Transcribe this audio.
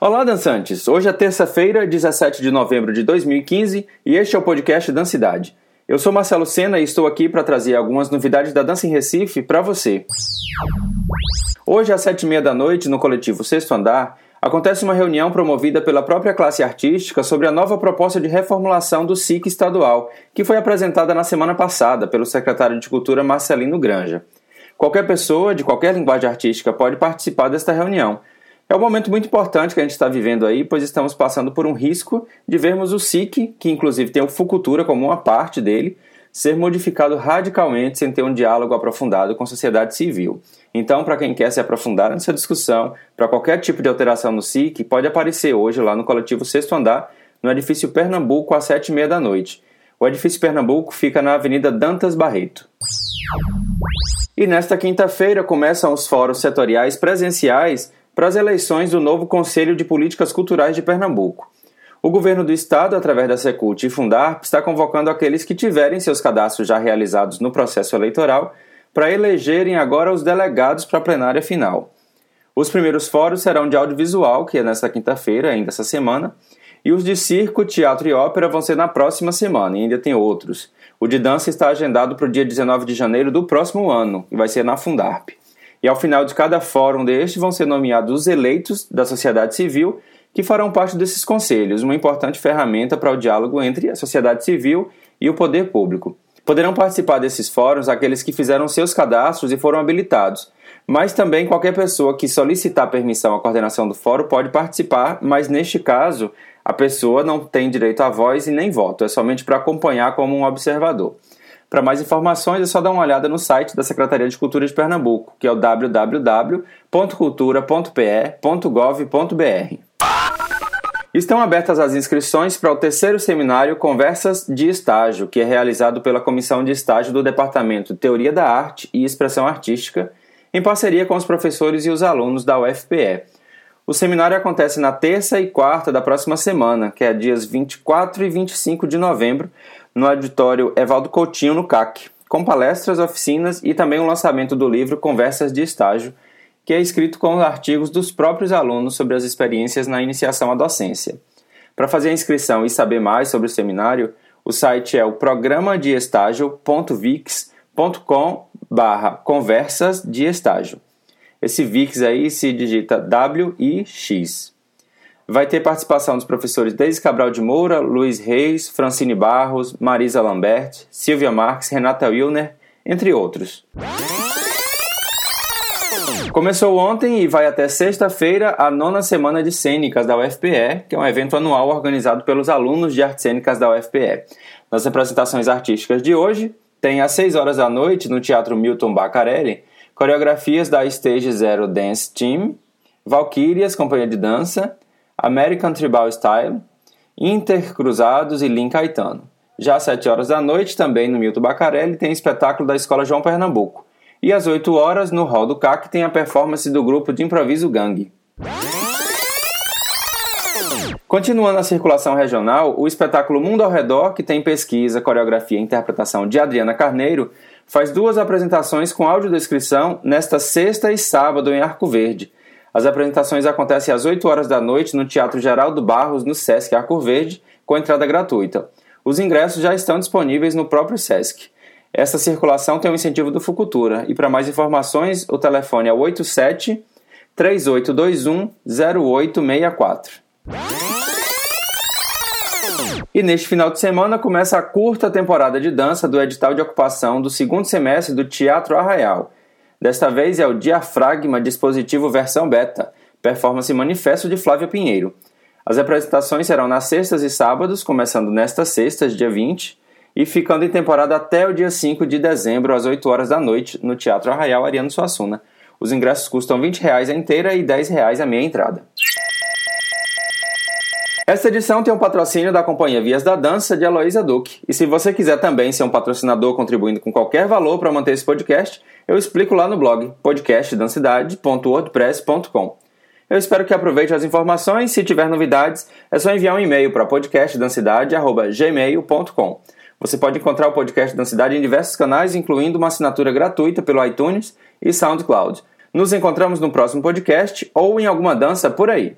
Olá, dançantes! Hoje é terça-feira, 17 de novembro de 2015 e este é o podcast Dancidade. Eu sou Marcelo Sena e estou aqui para trazer algumas novidades da dança em Recife para você. Hoje, às sete e meia da noite, no coletivo Sexto Andar, acontece uma reunião promovida pela própria classe artística sobre a nova proposta de reformulação do SIC estadual, que foi apresentada na semana passada pelo secretário de Cultura Marcelino Granja. Qualquer pessoa de qualquer linguagem artística pode participar desta reunião. É um momento muito importante que a gente está vivendo aí, pois estamos passando por um risco de vermos o SIC, que inclusive tem o Fucultura como uma parte dele, ser modificado radicalmente sem ter um diálogo aprofundado com a sociedade civil. Então, para quem quer se aprofundar nessa discussão, para qualquer tipo de alteração no SIC, pode aparecer hoje lá no coletivo Sexto Andar, no edifício Pernambuco, às sete e meia da noite. O edifício Pernambuco fica na Avenida Dantas Barreto. E nesta quinta-feira começam os fóruns setoriais presenciais para as eleições do novo Conselho de Políticas Culturais de Pernambuco. O governo do estado, através da Secult e Fundarp, está convocando aqueles que tiverem seus cadastros já realizados no processo eleitoral para elegerem agora os delegados para a plenária final. Os primeiros fóruns serão de audiovisual, que é nesta quinta-feira, ainda essa semana, e os de circo, teatro e ópera vão ser na próxima semana, e ainda tem outros. O de dança está agendado para o dia 19 de janeiro do próximo ano, e vai ser na Fundarp. E ao final de cada fórum deste vão ser nomeados os eleitos da sociedade civil que farão parte desses conselhos, uma importante ferramenta para o diálogo entre a sociedade civil e o poder público. Poderão participar desses fóruns aqueles que fizeram seus cadastros e foram habilitados, mas também qualquer pessoa que solicitar permissão à coordenação do fórum pode participar, mas neste caso a pessoa não tem direito a voz e nem voto, é somente para acompanhar como um observador. Para mais informações é só dar uma olhada no site da Secretaria de Cultura de Pernambuco, que é o www.cultura.pe.gov.br. Estão abertas as inscrições para o terceiro seminário Conversas de Estágio, que é realizado pela Comissão de Estágio do Departamento de Teoria da Arte e Expressão Artística, em parceria com os professores e os alunos da UFPE. O seminário acontece na terça e quarta da próxima semana, que é dias 24 e 25 de novembro, no auditório Evaldo Coutinho, no CAC, com palestras, oficinas e também o lançamento do livro Conversas de Estágio, que é escrito com artigos dos próprios alunos sobre as experiências na iniciação à docência. Para fazer a inscrição e saber mais sobre o seminário, o site é o programadeestágio.vix.com barra conversas de estágio. Esse VIX aí se digita W-I-X. Vai ter participação dos professores Deise Cabral de Moura, Luiz Reis, Francine Barros, Marisa Lambert, Silvia Marques, Renata Wilner, entre outros. Começou ontem e vai até sexta-feira a nona semana de cênicas da UFPE, que é um evento anual organizado pelos alunos de artes cênicas da UFPE. Nas apresentações artísticas de hoje, tem às 6 horas da noite no Teatro Milton Bacarelli Coreografias da Stage Zero Dance Team, Valkyrias, Companhia de Dança, American Tribal Style, Intercruzados e Lin Caetano. Já às 7 horas da noite, também no Milton Bacarelli, tem espetáculo da Escola João Pernambuco. E às 8 horas, no Hall do CAC, tem a performance do grupo de improviso Gangue. Continuando a circulação regional, o espetáculo Mundo ao Redor, que tem pesquisa, coreografia e interpretação de Adriana Carneiro, faz duas apresentações com audiodescrição nesta sexta e sábado em Arco Verde. As apresentações acontecem às 8 horas da noite no Teatro Geraldo Barros, no Sesc Arco Verde, com entrada gratuita. Os ingressos já estão disponíveis no próprio Sesc. Essa circulação tem o incentivo do Fucultura e para mais informações o telefone é 87 3821 0864. E neste final de semana começa a curta temporada de dança do edital de ocupação do segundo semestre do Teatro Arraial. Desta vez é o Diafragma Dispositivo Versão Beta, performance manifesto de Flávia Pinheiro. As apresentações serão nas sextas e sábados, começando nesta sexta, dia 20, e ficando em temporada até o dia 5 de dezembro, às 8 horas da noite, no Teatro Arraial Ariano Suassuna. Os ingressos custam R$ 20 a inteira e R$ 10 a meia entrada. Esta edição tem um patrocínio da Companhia Vias da Dança de Aloísa Duque. E se você quiser também ser um patrocinador contribuindo com qualquer valor para manter esse podcast, eu explico lá no blog podcastdancidade.wordpress.com. Eu espero que aproveite as informações. Se tiver novidades, é só enviar um e-mail para podcastdancidade.gmail.com. Você pode encontrar o Podcast Dancidade em diversos canais, incluindo uma assinatura gratuita pelo iTunes e SoundCloud. Nos encontramos no próximo podcast ou em alguma dança por aí.